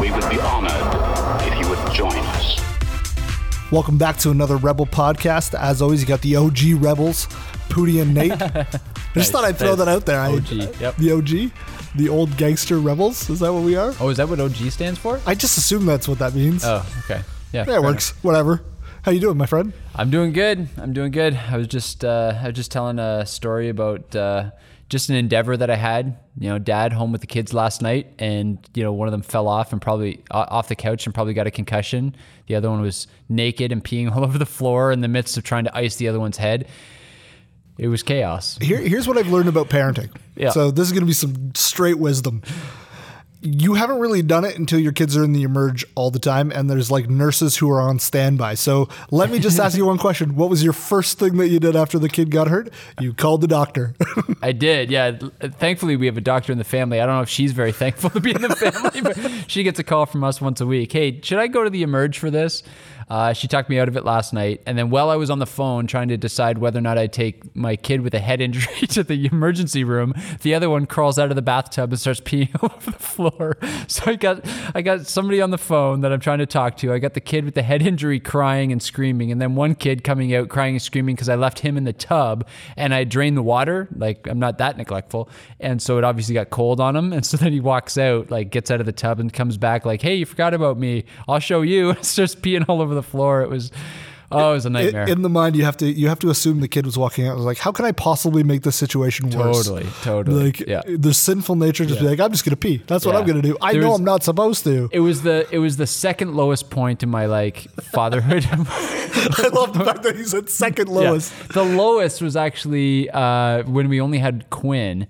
We would be honored if you would join us. Welcome back to another Rebel podcast. As always, you got the OG Rebels, Pooty and Nate. I just thought I'd throw that out there. I- yep. The OG, the old gangster rebels. Is that what we are? Oh, is that what OG stands for? I just assume that's what that means. Oh, okay. Yeah. yeah, it works. Whatever. How you doing, my friend? I'm doing good. I'm doing good. I was just uh, I was just telling a story about uh, just an endeavor that I had. You know, dad home with the kids last night, and you know one of them fell off and probably off the couch and probably got a concussion. The other one was naked and peeing all over the floor in the midst of trying to ice the other one's head. It was chaos. Here, here's what I've learned about parenting. Yeah. So this is going to be some straight wisdom. You haven't really done it until your kids are in the emerge all the time, and there's like nurses who are on standby. So let me just ask you one question: What was your first thing that you did after the kid got hurt? You called the doctor. I did, yeah. Thankfully, we have a doctor in the family. I don't know if she's very thankful to be in the family, but she gets a call from us once a week. Hey, should I go to the Emerge for this? Uh, she talked me out of it last night. And then while I was on the phone trying to decide whether or not I'd take my kid with a head injury to the emergency room, the other one crawls out of the bathtub and starts peeing all over the floor. So I got I got somebody on the phone that I'm trying to talk to. I got the kid with the head injury crying and screaming, and then one kid coming out crying and screaming because I left him in the tub and I drained the water. Like I'm not that neglectful, and so it obviously got cold on him. And so then he walks out, like gets out of the tub and comes back like, "Hey, you forgot about me. I'll show you." It's just peeing all over the floor. It was, oh, it was a nightmare. in the mind, you have to you have to assume the kid was walking out. was like, how can I possibly make this situation worse? Totally, totally. Like Yeah. the sinful nature, just be like, I'm just gonna pee. That's what Yeah. I'm gonna do. I There know was- I'm not supposed to. it was the it was the second lowest point in my like fatherhood. I love the fact that he said second lowest. Yeah. The lowest was actually uh, when we only had Quinn.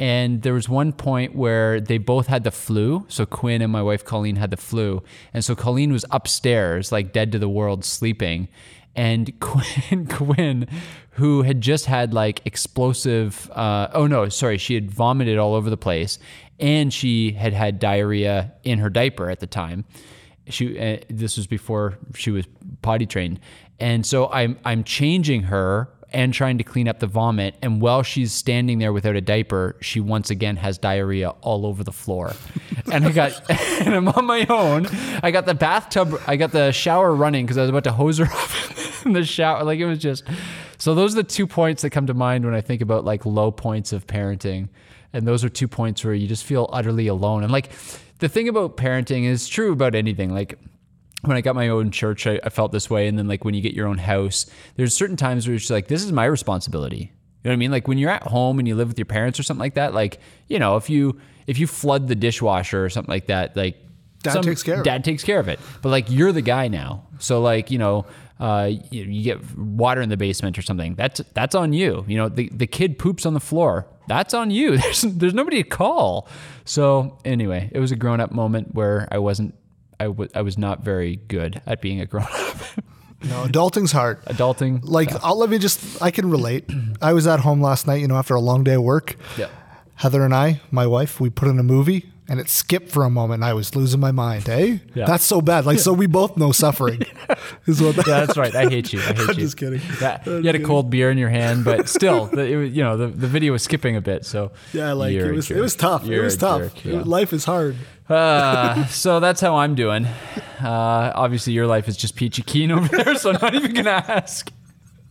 And there was one point where they both had the flu. So Quinn and my wife Colleen had the flu. And so Colleen was upstairs, like dead to the world, sleeping. And Quinn, Quinn who had just had like explosive, uh, oh no, sorry, she had vomited all over the place. And she had had diarrhea in her diaper at the time she uh, this was before she was potty trained and so i'm i'm changing her and trying to clean up the vomit. And while she's standing there without a diaper she once again has diarrhea all over the floor. And i got and i'm on my own. I got the bathtub i got the shower running because i was about to hose her off in the shower. Like it was just so those are the two points that come to mind when i think about like low points of parenting. And those are two points where you just feel utterly alone. And like the thing about parenting is true about anything. Like when I got my own church, I, I felt this way. And then, like, when you get your own house, there's certain times where it's just like, this is my responsibility. You know what I mean? Like, when you're at home and you live with your parents or something like that, like, you know, if you if you flood the dishwasher or something like that, like, Dad takes care of. Dad takes care of it. But like, you're the guy now. So like, you know, uh, you, you get water in the basement or something. That's that's on you. You know, the the kid poops on the floor. That's on you. There's there's nobody to call. So anyway, it was a grown up moment where I wasn't. I wa- I was not very good at being a grown up. No, adulting's hard. Adulting. Like, I'll let me just, I can relate. I was at home last night, you know, after a long day of work. Yeah. Heather and I, my wife, we put in a movie and it skipped for a moment and I was losing my mind, eh? Yeah. That's so bad. Like, so we both know suffering. is what Yeah, that's right. I hate you. I hate I'm you. just kidding. Yeah, you had a cold beer in your hand, but still, the, it was, you know, the, the video was skipping a bit. So Yeah, like it a was, it was tough. You're it was tough. jerk, yeah. Life is hard. Uh, so that's how I'm doing. Uh, obviously, your life is just peachy keen over there, so I'm not even gonna ask.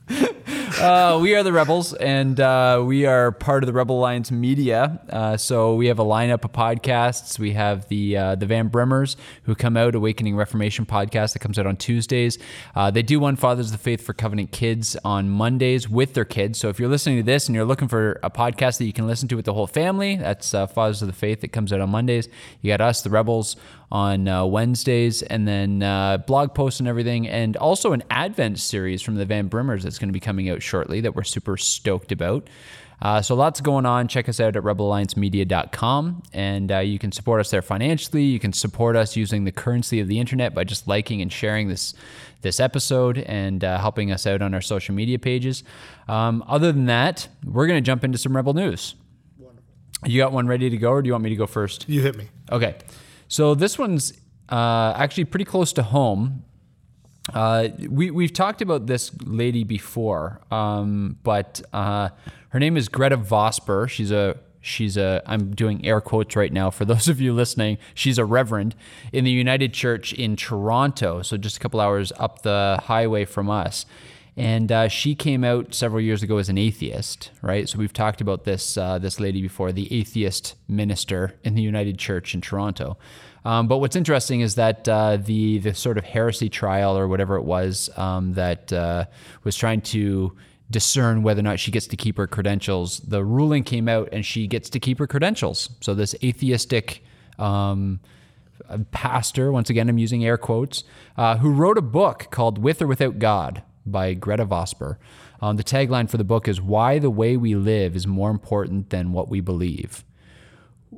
Uh, we are the Rebels, and uh, we are part of the Rebel Alliance Media. Uh, so we have a lineup of podcasts. We have the uh, the Van Brimmers who come out, Awakening Reformation podcast that comes out on Tuesdays. Uh, they do one Fathers of the Faith for Covenant Kids on Mondays with their kids. So if you're listening to this and you're looking for a podcast that you can listen to with the whole family, that's uh, Fathers of the Faith that comes out on Mondays. You got us, the Rebels, on uh, Wednesdays, and then uh, blog posts and everything, and also an Advent series from the Van Brimmers that's going to be coming out shortly that we're super stoked about. Uh, so lots going on. Check us out at rebelalliancemedia.com, and uh, you can support us there financially. You can support us using the currency of the internet by just liking and sharing this this episode and uh, helping us out on our social media pages. Um, other than that, we're going to jump into some Rebel news. You got one ready to go, or do you want me to go first? You hit me. Okay. So this one's uh, actually pretty close to home. Uh, we, we've talked about this lady before, um, but uh, her name is Gretta Vosper. She's a she's a I'm doing air quotes right now for those of you listening. She's a reverend in the United Church in Toronto, so just a couple hours up the highway from us. And uh, she came out several years ago as an atheist, right? So we've talked about this uh, this lady before, the atheist minister in the United Church in Toronto. Um, but what's interesting is that uh, the the sort of heresy trial or whatever it was um, that uh, was trying to discern whether or not she gets to keep her credentials. The ruling came out, and she gets to keep her credentials. So this atheistic. Um, pastor, once again, I'm using air quotes, uh, who wrote a book called With or Without God by Gretta Vosper. Um, the tagline for the book is Why the Way We Live is More Important Than What We Believe,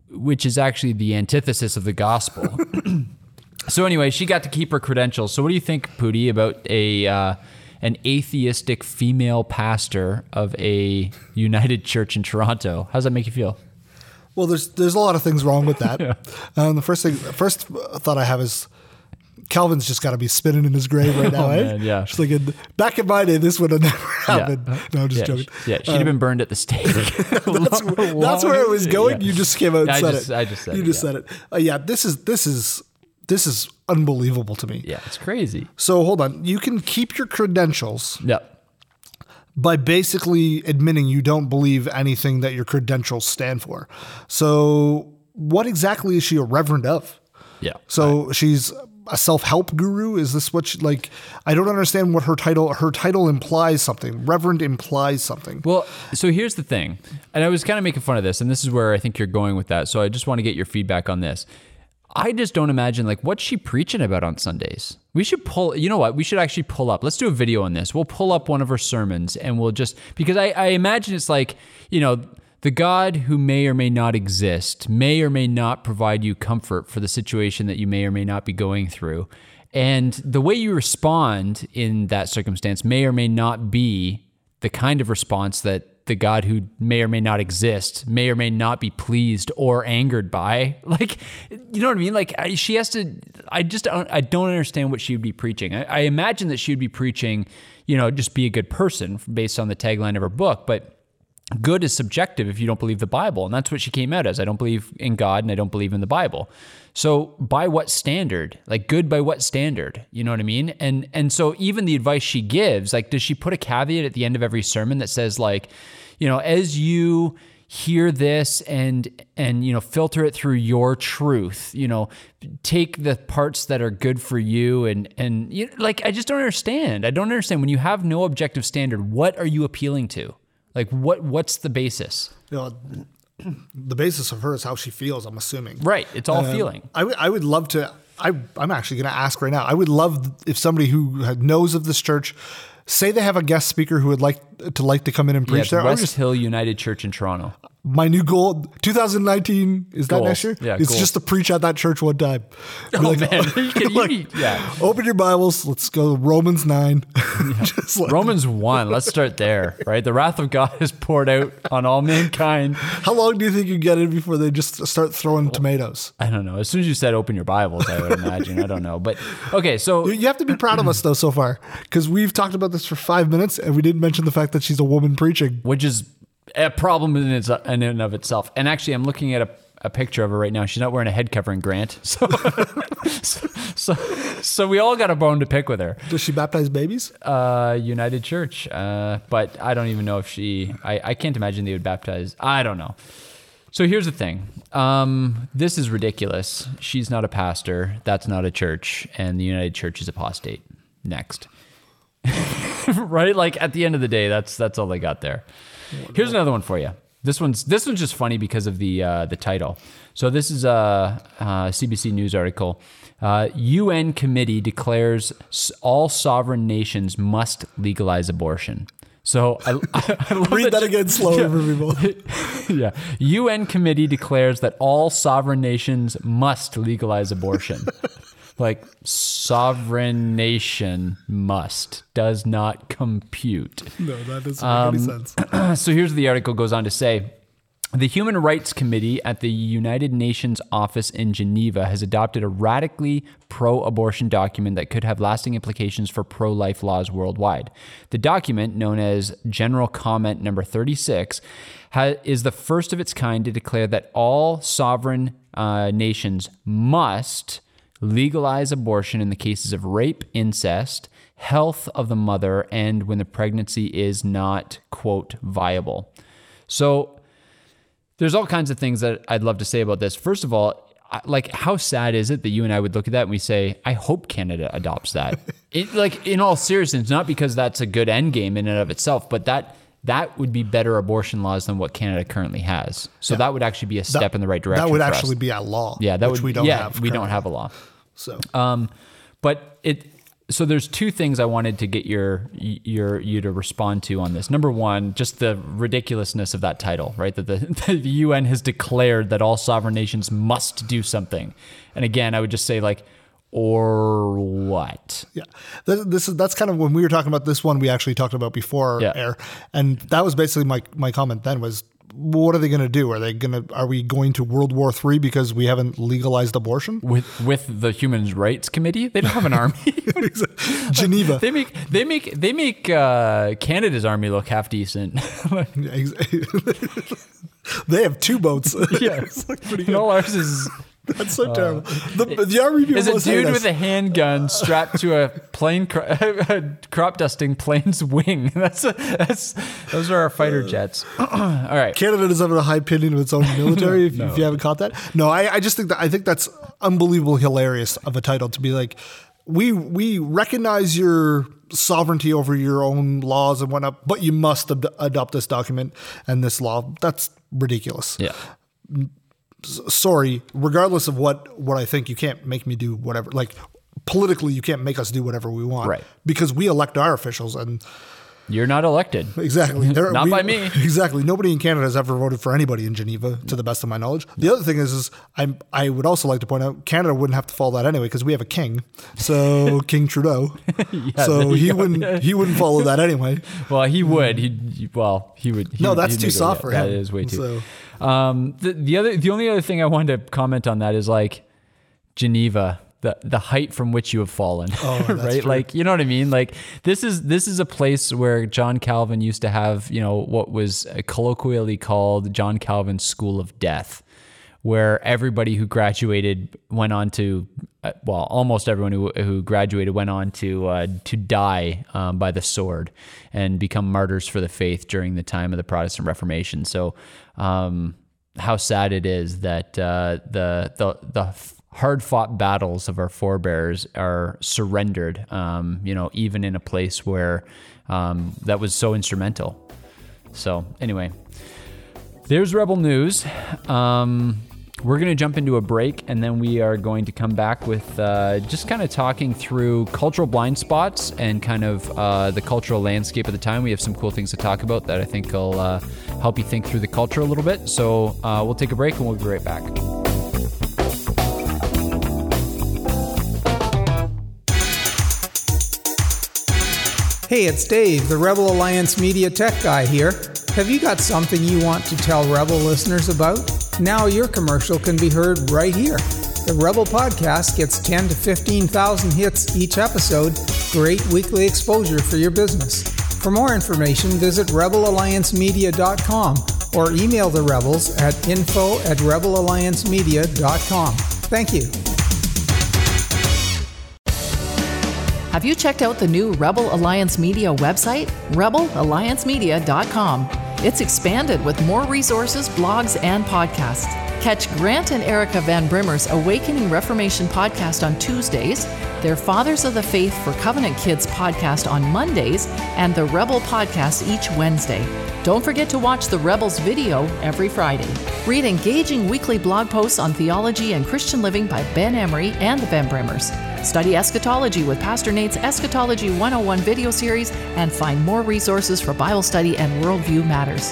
which is actually the antithesis of the gospel. so, anyway, she got to keep her credentials. So, what do you think, Pooty, about a. Uh, an atheistic female pastor of a United Church in Toronto. How does that make you feel? Well, there's there's a lot of things wrong with that. um, the first thing, first thought I have is Calvin's just got to be spinning in his grave right now. Oh, eh? man, yeah. Just thinking back in my day, this would have never happened. No, I'm just yeah, joking. sh- Yeah, she'd have been burned at the stake. that's, that's where it was going. Yeah. You just came out and I said just- it. I just said you it, You just yeah. said it. Uh, yeah, this is this is this is unbelievable to me. yeah, it's crazy. So hold on. You can keep your credentials Yeah. by basically admitting you don't believe anything that your credentials stand for. So what exactly is she a reverend of? Yeah. So she's a self-help guru. Is this what she, like? I don't understand what her title. Her title implies something. Reverend implies something. Well, so here's the thing, and I was kind of making fun of this, and this is where I think you're going with that. So I just want to get your feedback on this. I just don't imagine like what's she preaching about on Sundays. We should pull. You know what? We should actually pull up. Let's do a video on this. We'll pull up one of her sermons, and we'll just because I, I imagine it's like you know the God who may or may not exist may or may not provide you comfort for the situation that you may or may not be going through. And the way you respond in that circumstance may or may not be the kind of response that the God who may or may not exist may or may not be pleased or angered by. Like, you know what I mean? Like, she has to. I just don't, I don't understand what she would be preaching. I, I imagine that she would be preaching, you know, just be a good person based on the tagline of her book, but good is subjective if you don't believe the Bible. And that's what she came out as. I don't believe in God and I don't believe in the Bible. So by what standard? Like good by what standard? You know what I mean? And and so even the advice she gives, like does she put a caveat at the end of every sermon that says like, you know, as you hear this and and you know filter it through your truth you know take the parts that are good for you and and you like i just don't understand i don't understand when you have no objective standard what are you appealing to like what what's the basis? You know, the basis of her is how she feels. I'm assuming. Right. It's all Um, feeling. I would I would love to. I I'm actually going to ask right now. I would love if somebody who knows of this church, say they have a guest speaker who would like to like to come in and preach it's there. West just Hill United Church in Toronto. My new goal 2019 is that Goals. next year Yeah, it's goals. just to preach at that church one time Oh Like, man, you can, you like, need- yeah. open your bibles let's go romans 9 just like, Romans one. Let's start there. Right. The wrath of God is poured out on all mankind. how long do you think you get in before they just start throwing tomatoes I don't know. As soon as you said open your Bibles, I would imagine. I don't know. But okay, so you have to be proud of us though so far because we've talked about this for five minutes and we didn't mention the fact that she's a woman preaching which is a problem in, its, in and of itself. And actually, I'm looking at a a picture of her right now. She's not wearing a head covering, Grant. So, so, so, so we all got a bone to pick with her. Does she baptize babies? Uh, United Church. Uh, but I don't even know if she. I, I can't imagine they would baptize. I don't know. So here's the thing. Um, this is ridiculous. She's not a pastor. That's not a church, and the United Church is apostate. Next. right? Like at the end of the day, that's that's all they got there. Here's another one for you. This one's this one's just funny because of the uh, the title. So this is a, a CBC News article. Uh, UN committee declares all sovereign nations must legalize abortion. So I, I, I Read that you- again slower for people. yeah. UN committee declares that all sovereign nations must legalize abortion. Like sovereign nation must does not compute. No, that doesn't make any sense. so here's what the article goes on to say. The Human Rights Committee at the United Nations office in Geneva has adopted a radically pro abortion document that could have lasting implications for pro life laws worldwide. The document, known as General Comment Number 36, ha- is the first of its kind to declare that all sovereign uh, nations must legalize abortion in the cases of rape, incest, health of the mother, and when the pregnancy is not, quote, viable. So, there's all kinds of things that I'd love to say about this. First of all, like how sad is it that you and I would look at that and we say, I hope Canada adopts that. it, like in all seriousness, not because that's a good end game in and of itself, but that that would be better abortion laws than what Canada currently has. So that would actually be a step in the right direction. That would for us. actually be a law. yeah, that would we don't yeah, have. we don't have a law. So Um, but it so there's two things I wanted to get your your you to respond to on this. Number one, just the ridiculousness of that title, right? That the, the UN has declared that all sovereign nations must do something. And again, I would just say like, or what? Yeah, this, this is that's kind of when we were talking about this one we actually talked about before Yeah. air, and that was basically my my comment then was, what are they going to do? Are they going to are we going to World War Three because we haven't legalized abortion? With with the Human Rights Committee, they don't have an army. Geneva. they make they make they make uh, Canada's army look half decent. they have two boats. yeah, it's like all ours is That's so uh, terrible. The, the is a dude with a handgun strapped to a plane cro- a crop dusting plane's wing. That's a, that's those are our fighter uh, jets. All right. Canada does have a high opinion of its own military. if, if you haven't caught that, no, I, I just think that I think that's unbelievable, hilarious of a title to be like, we we recognize your sovereignty over your own laws and whatnot, but you must ad- adopt this document and this law. That's ridiculous. Yeah. Sorry, regardless of what what I think, you can't make me do whatever. Like politically, you can't make us do whatever we want, Right. Because we elect our officials and. You're not elected. Exactly. Not by me. Exactly. Nobody in Canada has ever voted for anybody in Geneva, to the best of my knowledge. The other thing is, is I I would also like to point out Canada wouldn't have to follow that anyway because we have a king, so King Trudeau. so he wouldn't he wouldn't follow that anyway. Well, he would. He well, he would. he No, that's too soft yeah, for That him. is way too. So- Um, the, the other, the only other thing I wanted to comment on that is like Geneva, the the height from which you have fallen, Oh, right? true. Like you know what I mean. Like this is this is a place where John Calvin used to have you know what was colloquially called John Calvin's School of Death, where everybody who graduated went on to, uh, well, almost everyone who, who graduated went on to uh, to die um, by the sword and become martyrs for the faith during the time of the Protestant Reformation. So, um, how sad it is that uh, the the the hard fought battles of our forebears are surrendered. Um, you know, even in a place where um, that was so instrumental. So anyway, there's Rebel News. Um, we're going to jump into a break and then we are going to come back with uh, just kind of talking through cultural blind spots and kind of uh, the cultural landscape of the time. We have some cool things to talk about that I think will uh, help you think through the culture a little bit. So uh, we'll take a break and we'll be right back. Hey, it's Dave, the Rebel Alliance Media Tech Guy here. Have you got something you want to tell Rebel listeners about? Now your commercial can be heard right here. The Rebel podcast gets 10 to 15,000 hits each episode. Great weekly exposure for your business. For more information, visit rebelalliancemedia.com or email the Rebels at info at rebelalliancemedia.com. Thank you. Have you checked out the new Rebel Alliance Media website? RebelAllianceMedia.com. It's expanded with more resources, blogs, and podcasts. Catch Grant and Erica Van Brimmer's Awakening Reformation podcast on Tuesdays, their Fathers of the Faith for Covenant Kids podcast on Mondays, and the Rebel podcast each Wednesday. Don't forget to watch the Rebels video every Friday. Read engaging weekly blog posts on theology and Christian living by Ben Emery and the Van Brimmers. Study eschatology with Pastor Nate's Eschatology 101 video series and find more resources for Bible study and worldview matters.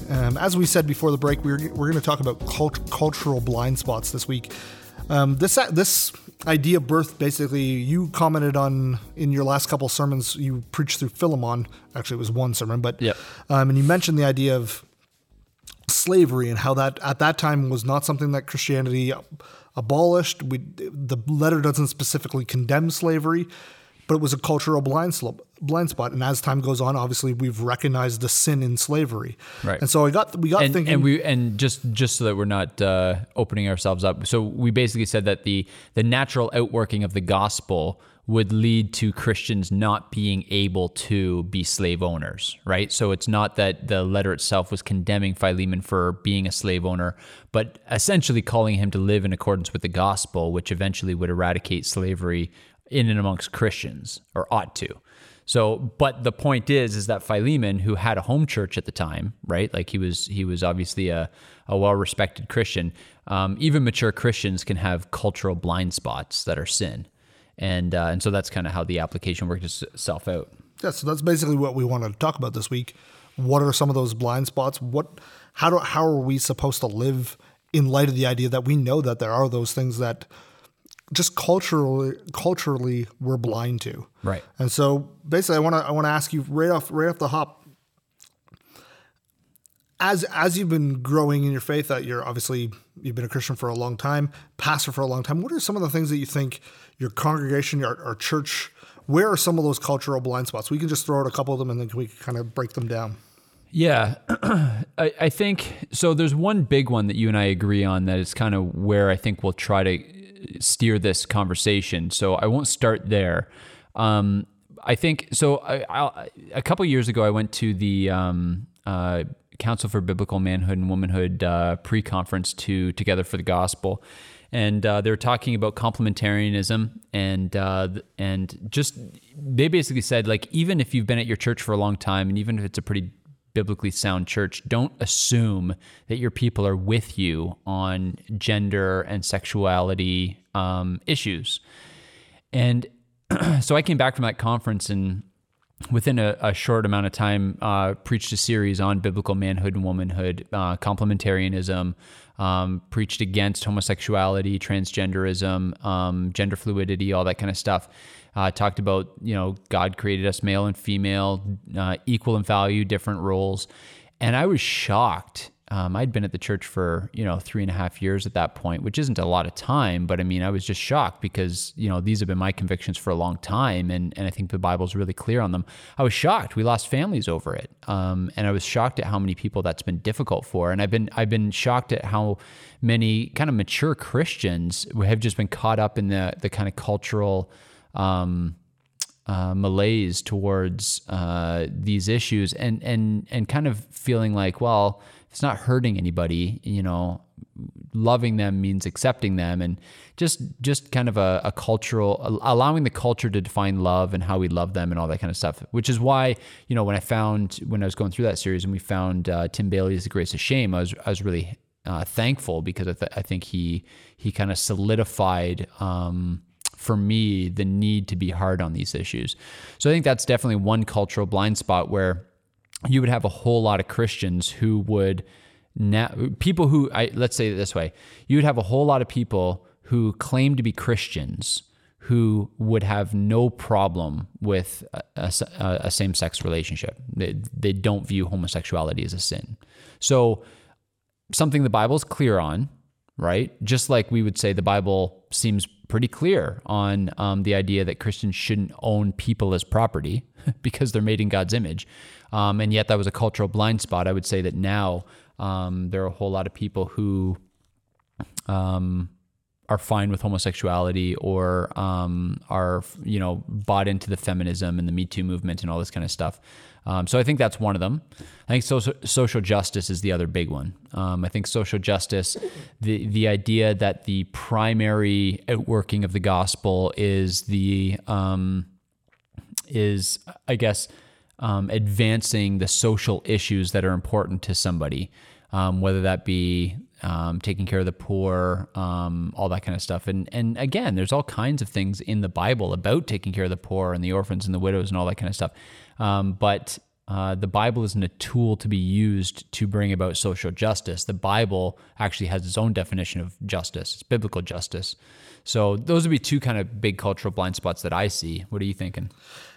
Um, as we said before the break, we're, we're going to talk about cult- cultural blind spots this week. Um, this this idea birth basically you commented on in your last couple sermons you preached through Philemon. Actually, it was one sermon, but Yep. um, and you mentioned the idea of slavery and how that at that time was not something that Christianity abolished. We the letter doesn't specifically condemn slavery, but it was a cultural blind blind spot. And as time goes on, obviously we've recognized the sin in slavery. Right. And so I got we got and, thinking. and we and just just so that we're not uh, opening ourselves up so we basically said that the the natural outworking of the gospel would lead to Christians not being able to be slave owners, right? So it's not that the letter itself was condemning Philemon for being a slave owner, but essentially calling him to live in accordance with the gospel, which eventually would eradicate slavery in and amongst Christians, or ought to. So, but the point is, is that Philemon, who had a home church at the time, right? Like he was, he was obviously a, a well-respected Christian. Um, even mature Christians can have cultural blind spots that are sin, and uh, and so that's kind of how the application works itself out. Yeah, so that's basically what we wanted to talk about this week. What are some of those blind spots? What, how do, how are we supposed to live in light of the idea that we know that there are those things that just culturally, culturally we're blind to. Right. And so basically, I want to I want to ask you right off right off the hop. As as you've been growing in your faith, that you're obviously you've been a Christian for a long time, pastor for a long time. What are some of the things that you think your congregation, your, our church, where are some of those cultural blind spots? We can just throw out a couple of them, and then we can kind of break them down. Yeah, I, I think so. There's one big one that you and I agree on that is kind of where I think we'll try to steer this conversation. So I won't start there. Um, I think so. A couple years ago, I went to the um, uh, Council for Biblical Manhood and Womanhood uh, pre-conference to Together for the Gospel, and uh, they were talking about complementarianism and uh, and just they basically said like even if you've been at your church for a long time and even if it's a pretty biblically sound church, don't assume that your people are with you on gender and sexuality um, issues. And so I came back from that conference and within a, a short amount of time uh, preached a series on biblical manhood and womanhood, uh, complementarianism, um, preached against homosexuality, transgenderism, um, gender fluidity, all that kind of stuff. Uh, talked about you know God created us male and female, uh, equal in value, different roles, and I was shocked. Um, I'd been at the church for you know three and a half years at that point, which isn't a lot of time, but I mean I was just shocked because you know these have been my convictions for a long time, and and I think the Bible's really clear on them. I was shocked. We lost families over it, um, and I was shocked at how many people that's been difficult for, and I've been I've been shocked at how many kind of mature Christians have just been caught up in the the kind of cultural um, uh, malaise towards uh, these issues and and and kind of feeling like, well, it's not hurting anybody, you know, loving them means accepting them, and just just kind of a, a cultural allowing the culture to define love and how we love them and all that kind of stuff. Which is why you know when I found when I was going through that series and we found uh, Tim Bayly's The Grace of Shame, I was I was really uh, thankful because I, th- I think he he kind of solidified. Um, for me the need to be hard on these issues. So I think that's definitely one cultural blind spot where you would have a whole lot of Christians who would now people who I let's say it this way, you would have a whole lot of people who claim to be Christians who would have no problem with a, a, a same-sex relationship. They, they don't view homosexuality as a sin. So something the Bible is clear on, right? Just like we would say the Bible seems pretty clear on um, the idea that Christians shouldn't own people as property because they're made in God's image. Um, and yet that was a cultural blind spot. I would say that now um, there are a whole lot of people who um, are fine with homosexuality or um, are you know bought into the feminism and the Me Too movement and all this kind of stuff. Um, so I think that's one of them. I think social, social justice is the other big one. Um, I think social justice, the the idea that the primary outworking of the gospel is the um, is I guess um, advancing the social issues that are important to somebody, um, whether that be um, taking care of the poor, um, all that kind of stuff. And and again, there's all kinds of things in the Bible about taking care of the poor and the orphans and the widows and all that kind of stuff. Um, but uh, the Bible isn't a tool to be used to bring about social justice. The Bible actually has its own definition of justice. It's biblical justice. So those would be two kind of big cultural blind spots that I see. What are you thinking?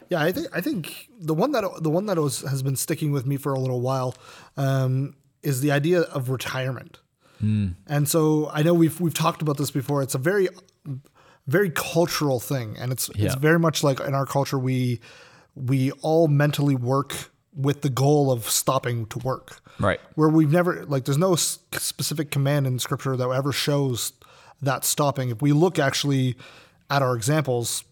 Yeah, I think I think the one that the one that was, has been sticking with me for a little while um, is the idea of retirement. Mm. And so I know we've we've talked about this before. It's a very very cultural thing, and it's Yeah. it's very much like in our culture we we all mentally work with the goal of stopping to work. Right. Where we've never like there's no specific command in scripture that ever shows that stopping. If we look actually at our examples,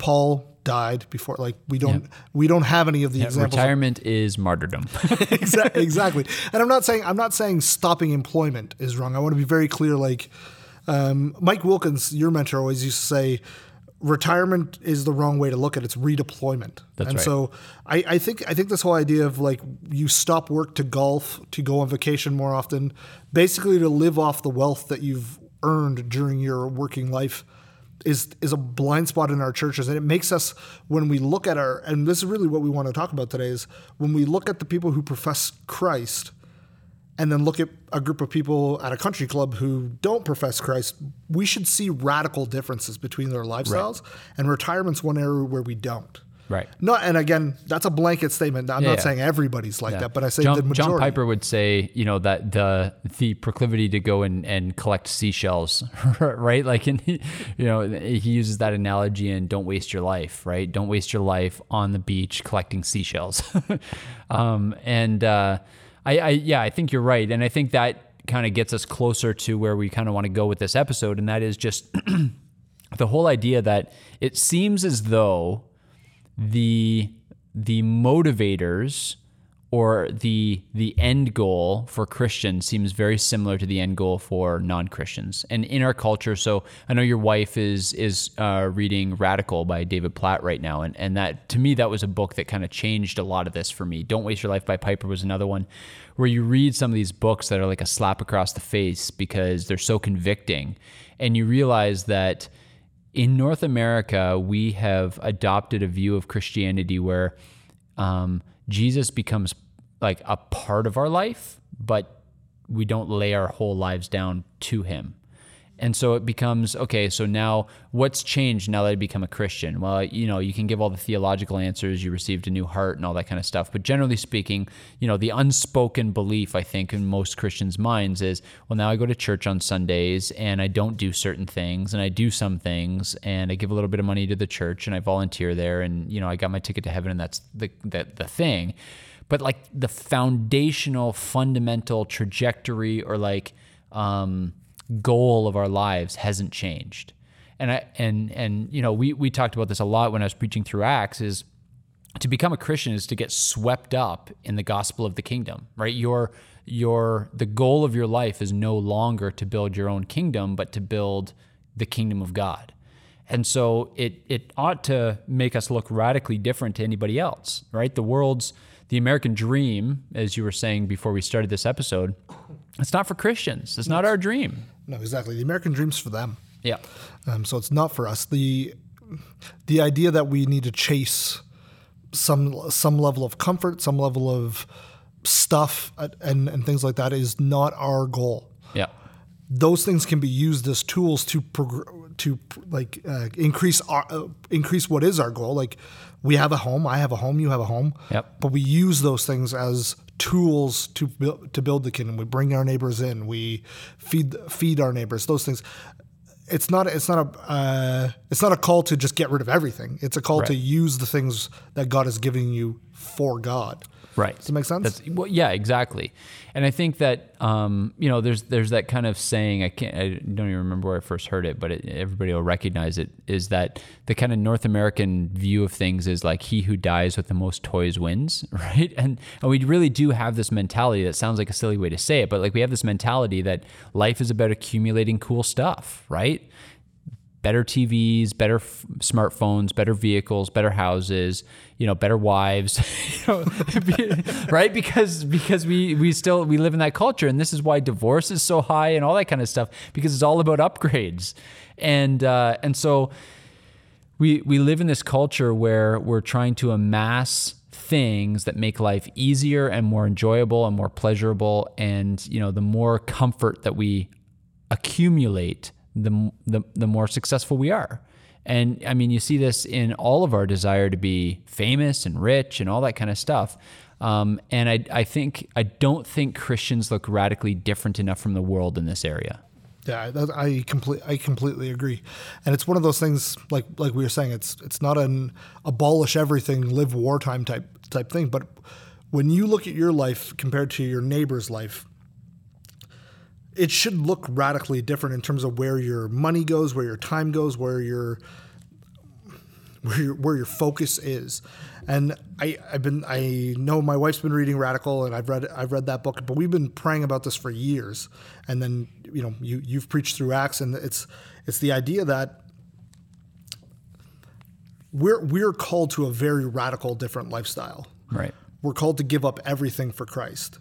Paul died before like we don't we don't have any of the examples retirement is martyrdom. exactly, exactly. And I'm not saying I'm not saying stopping employment is wrong. I want to be very clear. Like um, Mike Wilkins, your mentor, always used to say, retirement is the wrong way to look at it. It's redeployment. That's and right. so I, I think I think this whole idea of like you stop work to golf, to go on vacation more often, basically to live off the wealth that you've earned during your working life is is a blind spot in our churches and it makes us when we look at our and this is really what we want to talk about today is when we look at the people who profess Christ and then look at a group of people at a country club who don't profess Christ, we should see radical differences between their lifestyles and retirement's one area where we don't. Right. Not and again, that's a blanket statement. I'm Yeah, not yeah. saying everybody's like Yeah. that, but I say John, the majority. John Piper would say, you know, that the the proclivity to go and, and collect seashells, right? Like, and he, you know, he uses that analogy in "Don't waste your life," right? Don't waste your life on the beach collecting seashells. um, and uh, I, I, yeah, I think you're right, and I think that kind of gets us closer to where we kind of want to go with this episode, and that is just the whole idea that it seems as though the the motivators or the the end goal for Christians seems very similar to the end goal for non-Christians. And in our culture, so I know your wife is is uh, reading Radical by David Platt right now, and and that to me that was a book that kind of changed a lot of this for me. Don't Waste Your Life by Piper was another one where you read some of these books that are like a slap across the face because they're so convicting, and you realize that in North America, we have adopted a view of Christianity where um, Jesus becomes like a part of our life, but we don't lay our whole lives down to him. And so it becomes okay, so now what's changed now that I become a Christian? Well, you know, you can give all the theological answers, you received a new heart and all that kind of stuff. But generally speaking, you know, the unspoken belief, I think, in most Christians' minds is, well, now I go to church on Sundays and I don't do certain things and I do some things and I give a little bit of money to the church and I volunteer there and, you know, I got my ticket to heaven and that's the, the, the thing. But like the foundational, fundamental trajectory or like, um, goal of our lives hasn't changed. And I and and you know, we we talked about this a lot when I was preaching through Acts is to become a Christian is to get swept up in the gospel of the kingdom, right? Your your the goal of your life is no longer to build your own kingdom, but to build the kingdom of God. And so it it ought to make us look radically different to anybody else, right? The world's the American dream, as you were saying before we started this episode, it's not for Christians. It's not our dream. No, exactly. The American dream's for them. Yeah. Um, so it's not for us. The the idea that we need to chase some some level of comfort, some level of stuff uh, and and things like that is not our goal Yeah. those things can be used as tools to progr- to like uh, increase our uh, increase what is our goal. Like we have a home, I have a home, you have a home. Yep. But we use those things as tools to build to build the kingdom. We bring our neighbors in. We feed feed our neighbors. Those things. It's not. It's not a. Uh, it's not a call to just get rid of everything. It's a call to use the things that God is giving you for God. Right. Does that make sense? That's well, yeah, exactly. And I think that um, you know, there's there's that kind of saying. I can't. I don't even remember where I first heard it, but it, everybody will recognize it. Is that the kind of North American view of things is like he who dies with the most toys wins, right? And and we really do have this mentality. That sounds like a silly way to say it, but like we have this mentality that life is about accumulating cool stuff, right? Better TVs, better f- smartphones, better vehicles, better houses, you know, better wives, know, right? Because because we we still we live in that culture, and this is why divorce is so high and all that kind of stuff because it's all about upgrades, and uh, and so we we live in this culture where we're trying to amass things that make life easier and more enjoyable and more pleasurable and you know the more comfort that we accumulate the, the the more successful we are and i mean you see this in all of our desire to be famous and rich and all that kind of stuff um, and I, I think i don't think christians look radically different enough from the world in this area Yeah, I complete I completely agree, and it's one of those things like like we were saying. It's it's not an abolish everything, live wartime type type thing. But when you look at your life compared to your neighbor's life, it should look radically different in terms of where your money goes, where your time goes, where your where your, where your focus is. And I, I've been I know my wife's been reading Radical and I've read I've read that book, but we've been praying about this for years. And then you know you you've preached through Acts, and it's it's the idea that we're we're called to a very radical different lifestyle. right We're called to give up everything for Christ.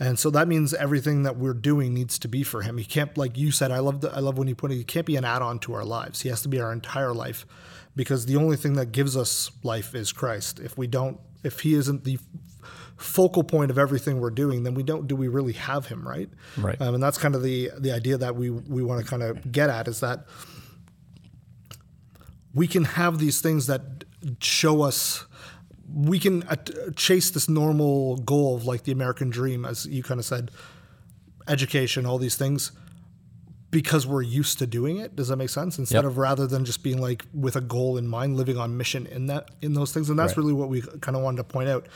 And so that means everything that we're doing needs to be for him. He can't, like you said, I love the, I love when you put it. He can't be an add-on to our lives. He has to be our entire life, because the only thing that gives us life is Christ. If we don't, if He isn't the focal point of everything we're doing, then we don't. Do we really have Him? Right. Right. Um, and that's kind of the the idea that we we want to kind of get at is that we can have these things that show us we can uh, chase this normal goal of like the American dream, as you kind of said, education, all these things, because we're used to doing it. Does that make sense? Instead Yep. of rather than just being like with a goal in mind, living on mission in that in those things, and that's Right. really what we kind of wanted to point out.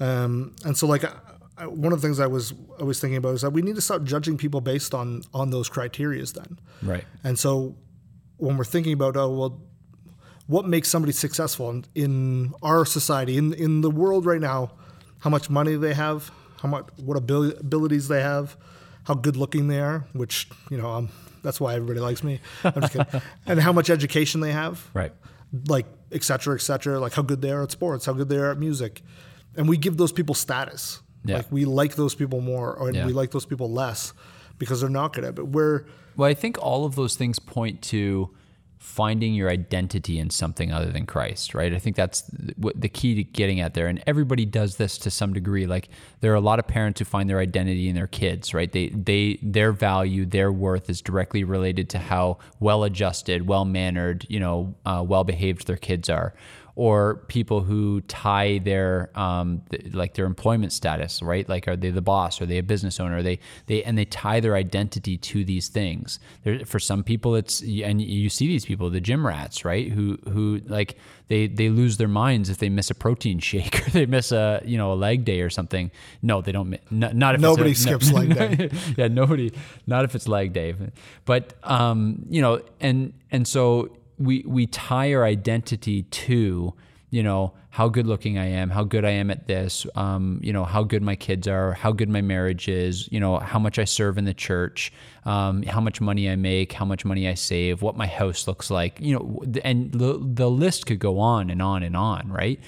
Um, and so, like, I, one of the things I was I was thinking about is that we need to stop judging people based on on those criterias. Then, right and so when we're thinking about, oh, well, what makes somebody successful in, in our society, in, in the world right now, how much money they have, how much, what abil- abilities they have, how good looking they are, which, you know, um, that's why everybody likes me. I'm just kidding. and how much education they have, right like, et cetera, et cetera, like how good they are at sports, how good they are at music. And we give those people status. Yeah. Like we like those people more or Yeah. we like those people less because they're not good at it. But we're, Well, I think all of those things point to finding your identity in something other than Christ, right? I think that's the key to getting at there. And everybody does this to some degree. Like there are a lot of parents who find their identity in their kids, right? They they their value, their worth is directly related to how well adjusted, well mannered, you know, uh, well behaved their kids are or people who tie their um, th- like their employment status, right? Like, are they the boss? Are they a business owner? They they and they tie their identity to these things. There, for some people, it's and you see these people, the gym rats, right? Who who like they they lose their minds if they miss a protein shake or they miss a you know a leg day or something. No, they don't. Not, not if Nobody it's a, skips leg day. yeah, nobody. Not if it's leg day. But um, you know, and and so we we tie our identity to you know how good looking I am, how good I am at this, um, you know how good my kids are, how good my marriage is, you know how much I serve in the church, um, how much money I make, how much money I save, what my house looks like, you know, and the the list could go on and on and on, right?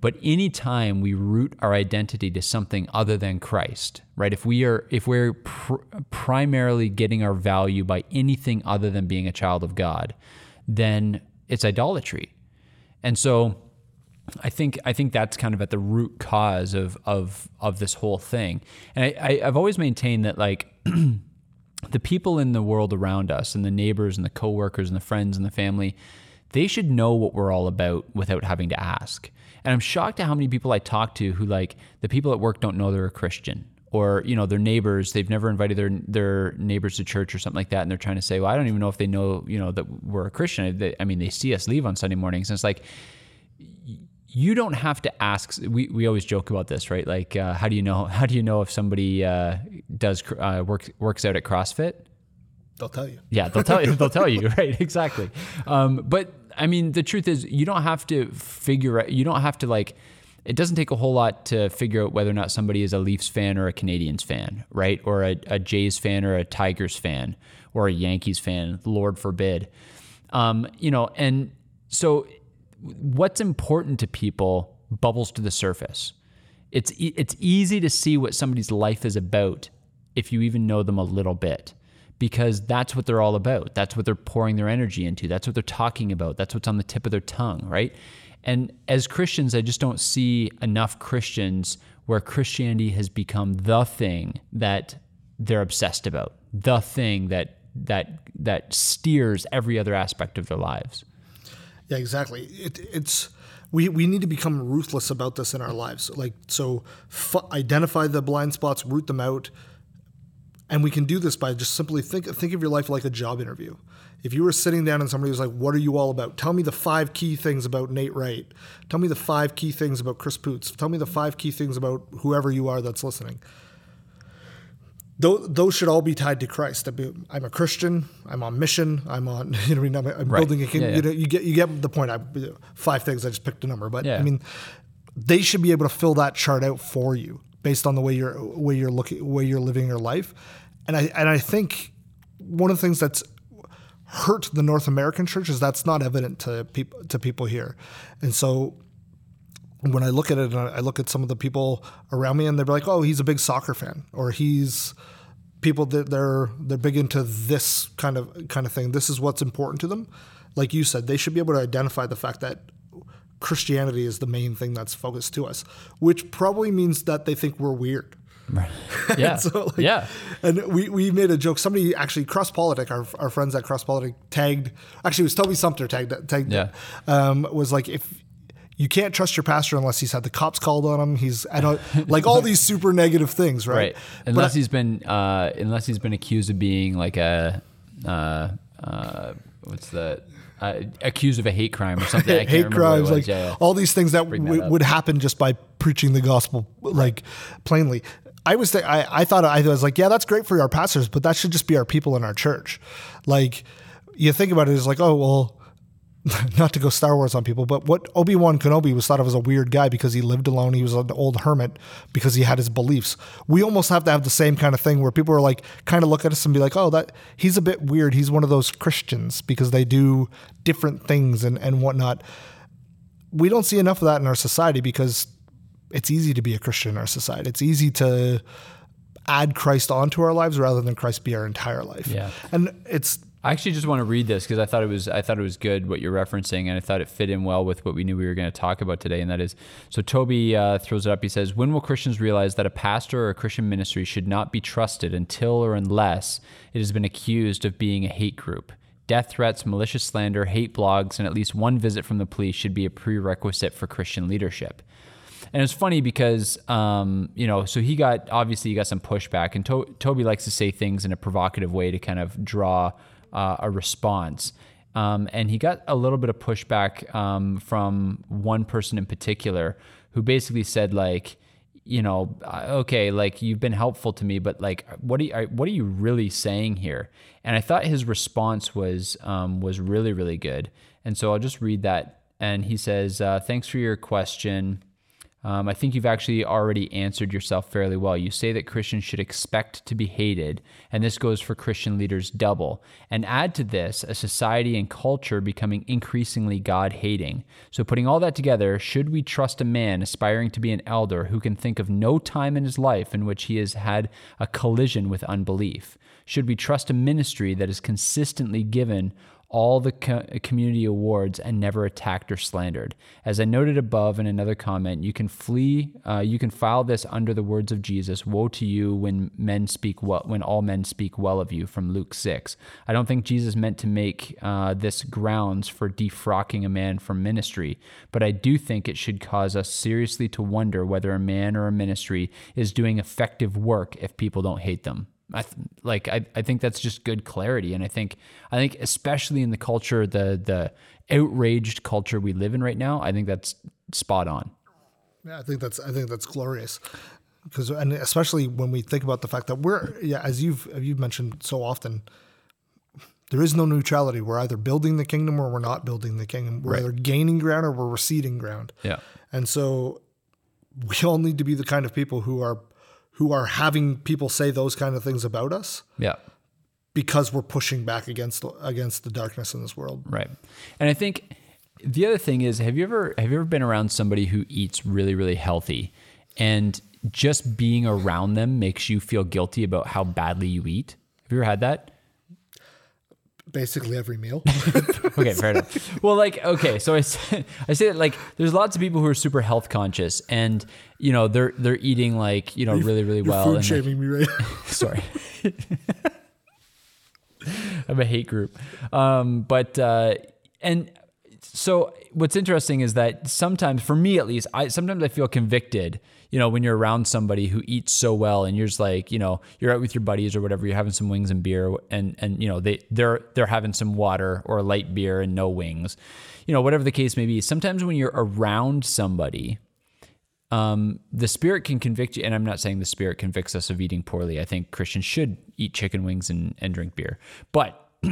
But anytime we root our identity to something other than Christ, right? If we are if we're pr- primarily getting our value by anything other than being a child of God, then it's idolatry. And so I think I think that's kind of at the root cause of of of this whole thing. And I, I I've always maintained that like the people in the world around us and the neighbors and the coworkers and the friends and the family, they should know what we're all about without having to ask. And I'm shocked at how many people I talk to who like the people at work don't know they're a Christian or you know their neighbors they've never invited their their neighbors to church or something like that and they're trying to say well I don't even know if they know you know that we're a Christian They- I mean they see us leave on Sunday mornings and it's like you don't have to ask we, we always joke about this right like uh, how do you know how do you know if somebody uh, does uh, works works out at CrossFit They'll tell you. yeah, they'll tell you. They'll tell you, right? Exactly. Um, but I mean, the truth is, you don't have to figure out. You don't have to like. It doesn't take a whole lot to figure out whether or not somebody is a Leafs fan or a Canadiens fan, right? Or a, a Jays fan or a Tigers fan or a Yankees fan. Lord forbid. Um, you know, and so what's important to people bubbles to the surface. It's e- it's easy to see what somebody's life is about if you even know them a little bit because that's what they're all about. That's what they're pouring their energy into. That's what they're talking about. That's what's on the tip of their tongue, right? And as Christians, I just don't see enough Christians where Christianity has become the thing that they're obsessed about, the thing that that that steers every other aspect of their lives. Yeah, exactly. It, it's we we need to become ruthless about this in our lives. Like so, f- identify the blind spots, root them out, and we can do this by just simply think think of your life like a job interview. If you were sitting down and somebody was like, "What are you all about? Tell me the five key things about Nate Wright. Tell me the five key things about Chris Poots. Tell me the five key things about whoever you are that's listening." Those, those should all be tied to Christ. I'm a Christian. I'm on mission. I'm on. You know, I mean, I'm, I'm Right. building a kingdom. Yeah, You yeah. know, you get you get the point. I five things. I just picked a number, but Yeah. I mean, they should be able to fill that chart out for you based on the way you're way you're looking way you're living your life. And I and I think one of the things that's hurt the North American church is that's not evident to people to people here, and so when I look at it, and I look at some of the people around me, and they're like, "Oh, he's a big soccer fan," or he's people that they're they're big into this kind of kind of thing. This is what's important to them. Like you said, they should be able to identify the fact that Christianity is the main thing that's focused to us, which probably means that they think we're weird. Yeah. So, like, yeah. And we, we made a joke. Somebody actually, Cross Politic, our, our friends at Cross Politic tagged, actually, it was Toby Sumpter tagged, tagged Yeah. um, was like, if you can't trust your pastor unless he's had the cops called on him, he's, I don't, like all these super negative things, right? right unless he's been uh, unless he's been accused of being like a uh, uh, what's the uh, accused of a hate crime or something I can't hate remember what it crimes, like yeah, yeah. all these things that, Bring that would happen just by preaching the gospel, like plainly. I was, th- I, I thought I was like, yeah, that's great for our pastors, but that should just be our people in our church. Like, you think about it, it's like, oh well, not to go Star Wars on people, but what Obi Wan Kenobi was thought of as a weird guy because he lived alone. He was an old hermit because he had his beliefs. We almost have to have the same kind of thing where people are like, kind of look at us and be like, oh, that he's a bit weird. He's one of those Christians because they do different things and and whatnot. We don't see enough of that in our society because it's easy to be a Christian in our society. It's easy to add Christ onto our lives rather than Christ be our entire life. Yeah. and it's I actually just want to read this because I thought it was I thought it was good what you're referencing, and I thought it fit in well with what we knew we were going to talk about today. And that is, so Toby uh, throws it up. He says, "When will Christians realize that a pastor or a Christian ministry should not be trusted until or unless it has been accused of being a hate group? Death threats, malicious slander, hate blogs, and at least one visit from the police should be a prerequisite for Christian leadership." And it's funny because, um, you know, so he got obviously he got some pushback, and to- Toby likes to say things in a provocative way to kind of draw uh, a response. Um, and he got a little bit of pushback um, from one person in particular who basically said, like, you know, uh, okay, like you've been helpful to me, but like, what are you, what are you really saying here? And I thought his response was um, was really really good. And so I'll just read that. And he says, uh, "Thanks for your question." Um, I think you've actually already answered yourself fairly well. You say that Christians should expect to be hated, and this goes for Christian leaders double. And add to this a society and culture becoming increasingly God hating. So, putting all that together, should we trust a man aspiring to be an elder who can think of no time in his life in which he has had a collision with unbelief? Should we trust a ministry that is consistently given all the co- community awards and never attacked or slandered. As I noted above in another comment, you can flee, uh, you can file this under the words of Jesus: "Woe to you when men speak well, when all men speak well of you." From Luke six. I don't think Jesus meant to make uh, this grounds for defrocking a man from ministry, but I do think it should cause us seriously to wonder whether a man or a ministry is doing effective work if people don't hate them. I th- like I, I think that's just good clarity. And I think I think especially in the culture the the outraged culture we live in right now I think that's spot on. Yeah, I think that's I think that's glorious. Because and especially when we think about the fact that we're yeah as you've you've mentioned so often there is no neutrality. We're either building the kingdom or we're not building the kingdom. We're Right. either gaining ground or we're receding ground. Yeah. And so we all need to be the kind of people who are who are having people say those kind of things about us yeah. because we're pushing back against against the darkness in this world. Right. And I think the other thing is have you ever have you ever been around somebody who eats really really healthy and just being around them makes you feel guilty about how badly you eat? Have you ever had that basically every meal okay, fair enough. Well, like, okay, so I say, I say that like there's lots of people who are super health conscious, and you know they're they're eating like you know really really You're well. food and like- shaming me right sorry, I'm a hate group. Um, but uh, and so what's interesting is that sometimes, for me at least, I sometimes I feel convicted. You know, when you're around somebody who eats so well, and you're just like, you know, you're out with your buddies or whatever, you're having some wings and beer, and and you know they they're they're having some water or light beer and no wings, you know, whatever the case may be. Sometimes when you're around somebody um, the spirit can convict you, and I'm not saying the spirit convicts us of eating poorly. I think Christians should eat chicken wings and, and drink beer, but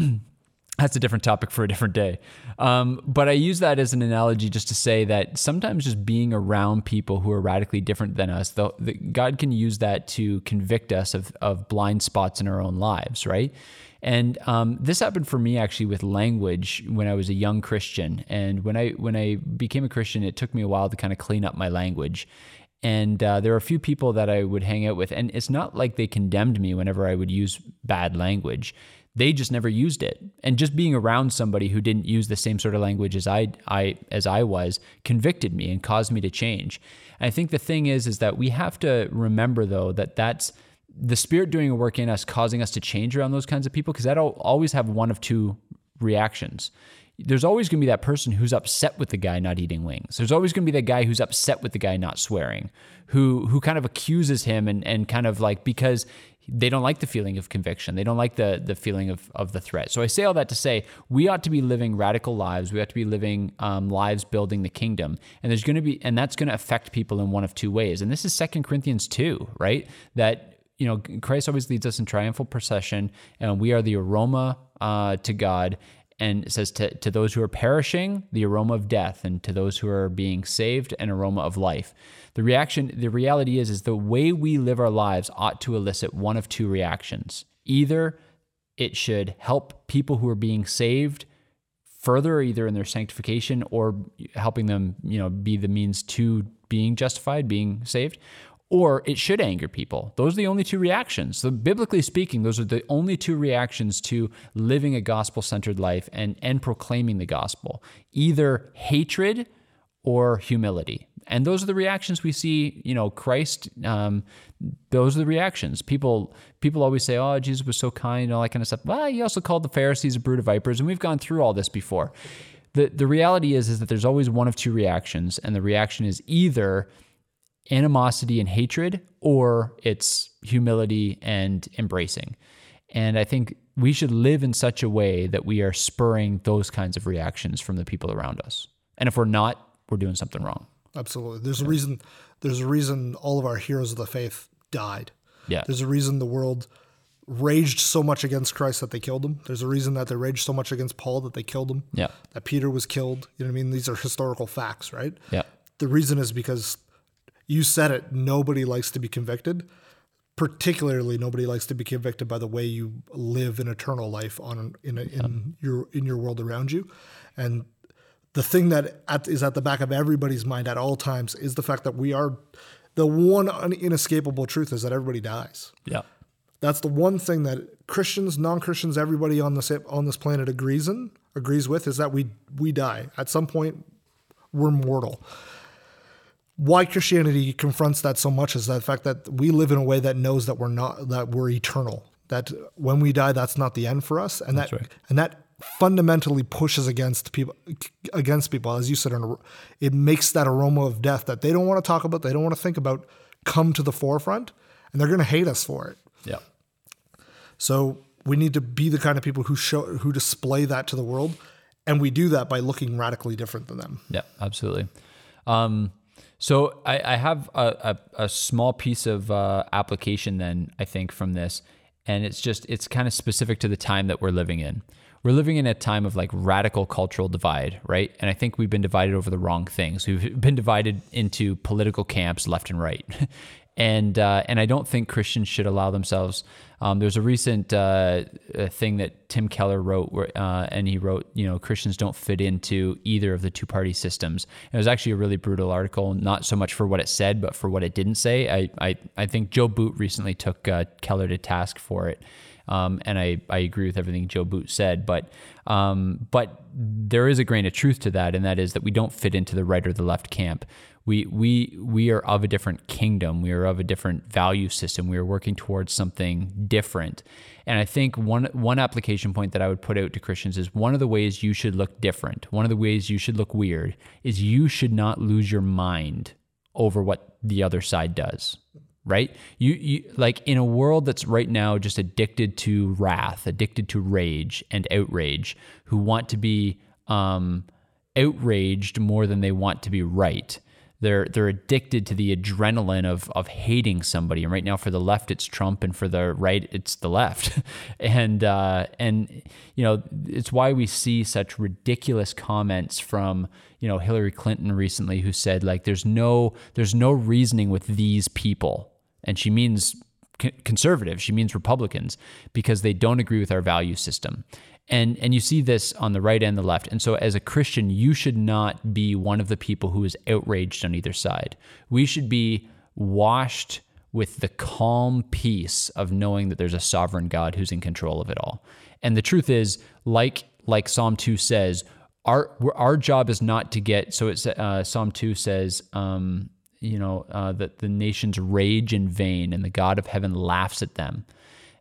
that's a different topic for a different day. Um, but I use that as an analogy just to say that sometimes just being around people who are radically different than us, the, the, God can use that to convict us of, of blind spots in our own lives, right? And um, this happened for me actually with language when I was a young Christian. And when I when I became a Christian, it took me a while to kind of clean up my language. And uh, there were a few people that I would hang out with, and it's not like they condemned me whenever I would use bad language. They just never used it. And just being around somebody who didn't use the same sort of language as I, I as I was convicted me and caused me to change. And I think the thing is, is that we have to remember though that that's the spirit doing a work in us, causing us to change around those kinds of people, because that'll always have one of two reactions. There's always going to be that person who's upset with the guy not eating wings. There's always going to be that guy who's upset with the guy not swearing, who who kind of accuses him and and kind of like because they don't like the feeling of conviction. They don't like the the feeling of of the threat. So I say all that to say we ought to be living radical lives. We ought to be living um, lives building the kingdom. And there's going to be and that's going to affect people in one of two ways. And this is Second Corinthians two, right? That you know, Christ always leads us in triumphal procession, and we are the aroma uh, to God. And it says to, to those who are perishing, the aroma of death, and to those who are being saved, an aroma of life. The reaction, the reality is, is the way we live our lives ought to elicit one of two reactions. Either it should help people who are being saved further, either in their sanctification or helping them, you know, be the means to being justified, being saved, or it should anger people. Those are the only two reactions. So biblically speaking, those are the only two reactions to living a gospel-centered life and and proclaiming the gospel. Either hatred or humility. And those are the reactions we see, you know, Christ, um, those are the reactions. People people always say, oh, Jesus was so kind and all that kind of stuff. Well, he also called the Pharisees a brood of vipers, and we've gone through all this before. The, the reality is, is that there's always one of two reactions, and the reaction is either animosity and hatred, or it's humility and embracing. And I think we should live in such a way that we are spurring those kinds of reactions from the people around us. And if we're not, we're doing something wrong. Absolutely. There's a reason. There's a reason all of our heroes of the faith died. Yeah. There's a reason the world raged so much against Christ that they killed him. There's a reason that they raged so much against Paul that they killed him. Yeah. That Peter was killed. You know what I mean? These are historical facts, right? Yeah. The reason is because you said it. Nobody likes to be convicted. Particularly, nobody likes to be convicted by the way you live an eternal life on in a, in your in your world around you, and the thing that at, is at the back of everybody's mind at all times is the fact that we are the one inescapable truth is that everybody dies. Yeah. That's the one thing that Christians, non-Christians, everybody on this on this planet agrees in agrees with is that we we die at some point. We're mortal. Why Christianity confronts that so much is the fact that we live in a way that knows that we're not that we're eternal. That when we die, that's not the end for us, and that right. and that fundamentally pushes against people against people as you said it makes that aroma of death that they don't want to talk about they don't want to think about come to the forefront and they're going to hate us for it Yeah. so we need to be the kind of people who show who display that to the world and we do that by looking radically different than them Yeah, absolutely. Um, so I, I have a, a, a small piece of uh, application then I think from this, and it's just it's kind of specific to the time that we're living in. We're living in a time of like radical cultural divide, right? And I think we've been divided over the wrong things. We've been divided into political camps left and right. and uh, and I don't think Christians should allow themselves. Um, there's a recent uh, thing that Tim Keller wrote, uh, and he wrote, you know, Christians don't fit into either of the two party systems. It was actually a really brutal article, not so much for what it said, but for what it didn't say. I I, I think Joe Boot recently took uh, Keller to task for it. Um, and I, I agree with everything Joe Boot said, but um, but there is a grain of truth to that, and that is that we don't fit into the right or the left camp. We we we are of a different kingdom. We are of a different value system. We are working towards something different. And I think one one application point that I would put out to Christians is one of the ways you should look different. One of the ways you should look weird is you should not lose your mind over what the other side does right? You, you like in a world that's right now just addicted to wrath, addicted to rage and outrage, who want to be um, outraged more than they want to be right. They're they're addicted to the adrenaline of of hating somebody. And right now, for the left, it's Trump, and for the right, it's the left. and uh, and you know, it's why we see such ridiculous comments from you know Hillary Clinton recently, who said like, "There's no there's no reasoning with these people." and she means conservative she means republicans because they don't agree with our value system. And and you see this on the right and the left. And so as a christian you should not be one of the people who is outraged on either side. We should be washed with the calm peace of knowing that there's a sovereign god who's in control of it all. And the truth is like like psalm 2 says our our job is not to get so it's uh, psalm 2 says um, you know, uh, that the nations rage in vain and the God of heaven laughs at them.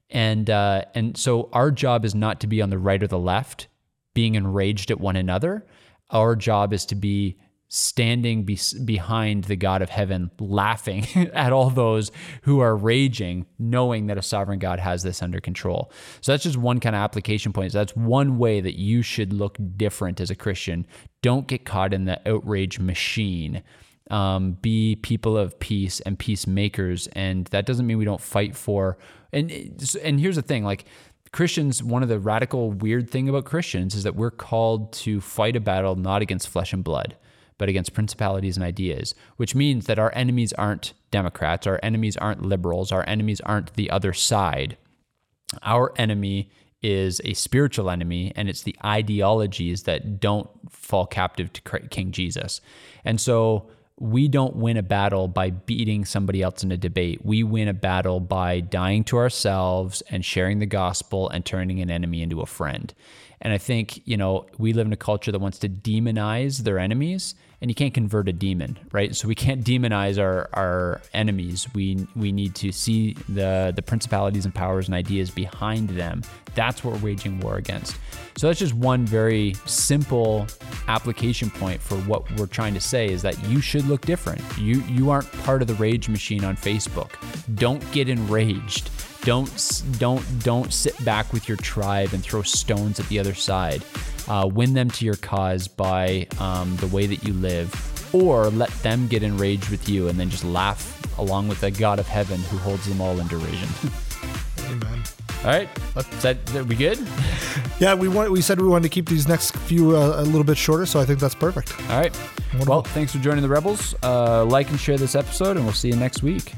And, uh, and so our job is not to be on the right or the left, being enraged at one another. Our job is to be standing be- behind the God of heaven, laughing at all those who are raging, knowing that a sovereign God has this under control. So that's just one kind of application point. So that's one way that you should look different as a Christian. Don't get caught in the outrage machine um, be people of peace and peacemakers. And that doesn't mean we don't fight for. And and here's the thing, like Christians, one of the radical weird thing about Christians is that we're called to fight a battle not against flesh and blood, but against principalities and ideas, which means that our enemies aren't Democrats, our enemies aren't liberals, our enemies aren't the other side. Our enemy is a spiritual enemy, and it's the ideologies that don't fall captive to King Jesus. And so we don't win a battle by beating somebody else in a debate. We win a battle by dying to ourselves and sharing the gospel and turning an enemy into a friend. And I think, you know, we live in a culture that wants to demonize their enemies and you can't convert a demon, right? So we can't demonize our, our enemies. We we need to see the the principalities and powers and ideas behind them. That's what we're waging war against. So that's just one very simple application point for what we're trying to say is that you should look different. You you aren't part of the rage machine on Facebook. Don't get enraged. Don't don't don't sit back with your tribe and throw stones at the other side. Uh, win them to your cause by um, the way that you live, or let them get enraged with you and then just laugh along with the God of heaven who holds them all in derision. Amen. All right, is that, that we good? Yeah, we want. We said we wanted to keep these next few uh, a little bit shorter, so I think that's perfect. All right. Well, thanks for joining the Rebels. Uh, like and share this episode, and we'll see you next week.